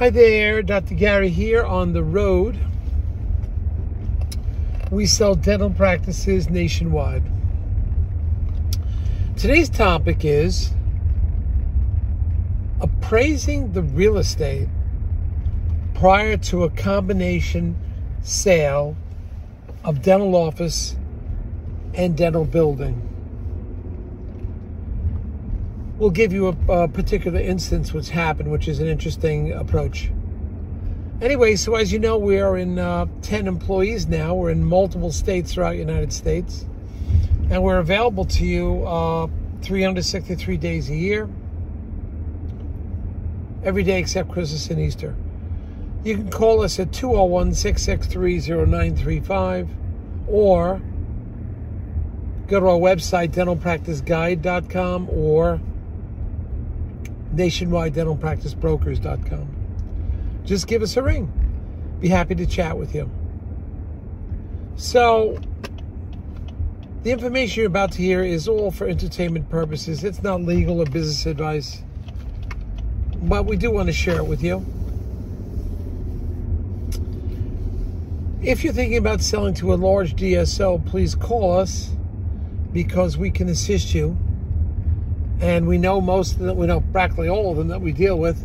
Hi there, Dr. Gary here on the road. We sell dental practices nationwide. Today's topic is appraising the real estate prior to a combination sale of dental office and dental building. We'll give you a, a particular instance what's happened, which is an interesting approach. Anyway, so as you know, we are in uh, 10 employees now. We're in multiple states throughout the United States. And we're available to you uh, 363 days a year, every day except Christmas and Easter. You can call us at 201 663 0935 or go to our website, dentalpracticeguide.com or nationwide dental practice brokers.com. Just give us a ring. Be happy to chat with you. So, the information you're about to hear is all for entertainment purposes. It's not legal or business advice. But we do want to share it with you. If you're thinking about selling to a large DSO, please call us because we can assist you and we know most of them, we know practically all of them that we deal with,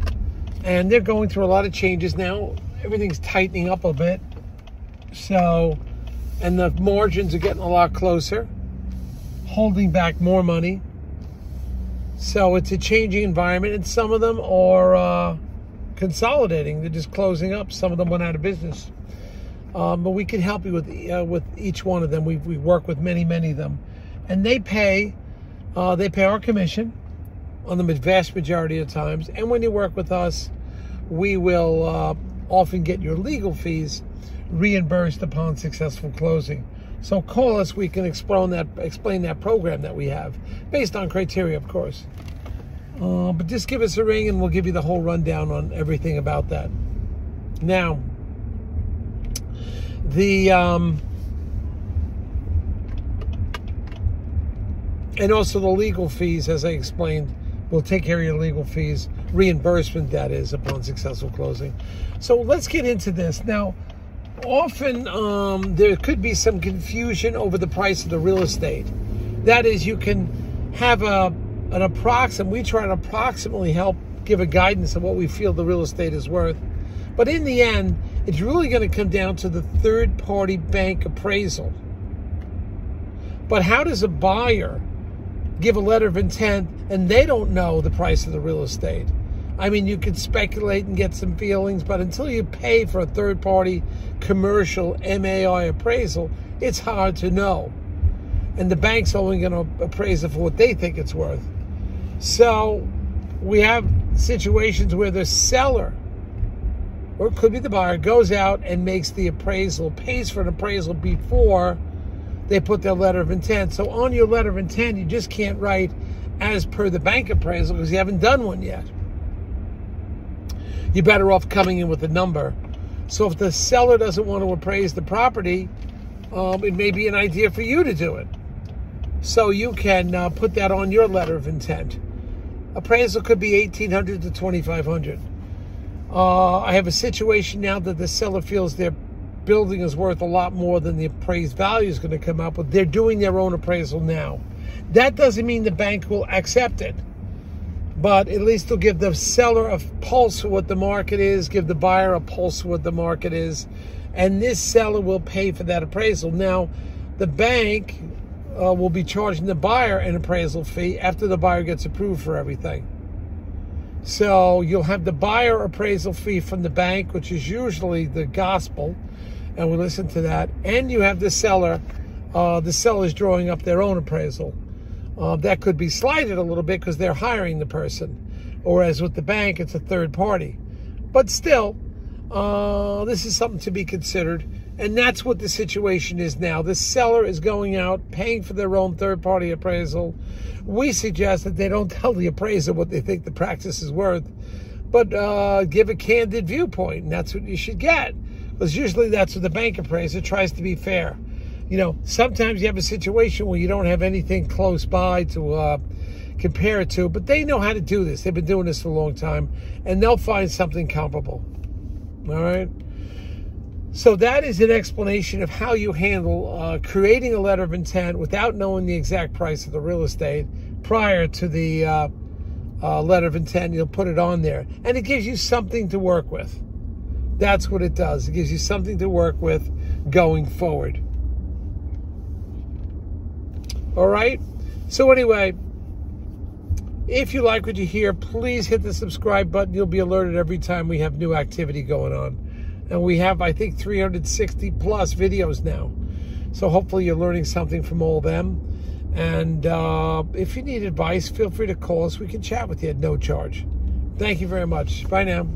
and they're going through a lot of changes now. Everything's tightening up a bit, so, and the margins are getting a lot closer, holding back more money. So it's a changing environment, and some of them are uh, consolidating. They're just closing up. Some of them went out of business. Um, but we can help you with uh, with each one of them. We we work with many many of them, and they pay uh, they pay our commission on the vast majority of times. And when you work with us, we will uh, often get your legal fees reimbursed upon successful closing. So call us. We can explain that explain that program that we have, based on criteria, of course. Uh, but just give us a ring, and we'll give you the whole rundown on everything about that. Now, the um, and also the legal fees, as I explained, will take care of your legal fees, reimbursement that is upon successful closing. So let's get into this now. Often um, there could be some confusion over the price of the real estate. That is, you can have a an approximate. We try to approximately help give a guidance of what we feel the real estate is worth, but in the end, it's really going to come down to the third party bank appraisal. But how does a buyer give a letter of intent and they don't know the price of the real estate. I mean, you could speculate and get some feelings, but until you pay for a third party commercial MAI appraisal, it's hard to know. And the bank's only going to appraise it for what they think it's worth. So we have situations where the seller, or it could be the buyer, goes out and makes the appraisal, pays for an appraisal before they put their letter of intent. So on your letter of intent, you just can't write as per the bank appraisal because you haven't done one yet. You're better off coming in with a number. So if the seller doesn't want to appraise the property, um, it may be an idea for you to do it. So you can uh, put that on your letter of intent. Appraisal could be 1800 to 2500 uh, I have a situation now that the seller feels their building is worth a lot more than the appraised value is going to come up with. They're doing their own appraisal now. That doesn't mean the bank will accept it, but at least they'll give the seller a pulse of what the market is, give the buyer a pulse of what the market is, and this seller will pay for that appraisal. Now, the bank uh, will be charging the buyer an appraisal fee after the buyer gets approved for everything. So you'll have the buyer appraisal fee from the bank, which is usually the gospel, and we listen to that. And you have the seller. Uh, the seller's drawing up their own appraisal. Uh, that could be slighted a little bit because they're hiring the person. Whereas with the bank, it's a third party. But still, uh, this is something to be considered. And that's what the situation is now. The seller is going out, paying for their own third party appraisal. We suggest that they don't tell the appraiser what they think the practice is worth, but uh, give a candid viewpoint. And that's what you should get. Because usually that's what the bank appraiser tries to be fair. You know, sometimes you have a situation where you don't have anything close by to uh, compare it to, but they know how to do this. They've been doing this for a long time, and they'll find something comparable. All right. So that is an explanation of how you handle uh, creating a letter of intent without knowing the exact price of the real estate prior to the uh, uh, letter of intent. You'll put it on there, and it gives you something to work with. That's what it does. It gives you something to work with going forward. All right. So anyway, if you like what you hear, please hit the subscribe button. You'll be alerted every time we have new activity going on. And we have, I think, 360 plus videos now. So hopefully you're learning something from all of them. And uh, if you need advice, feel free to call us. We can chat with you at no charge. Thank you very much. Bye now.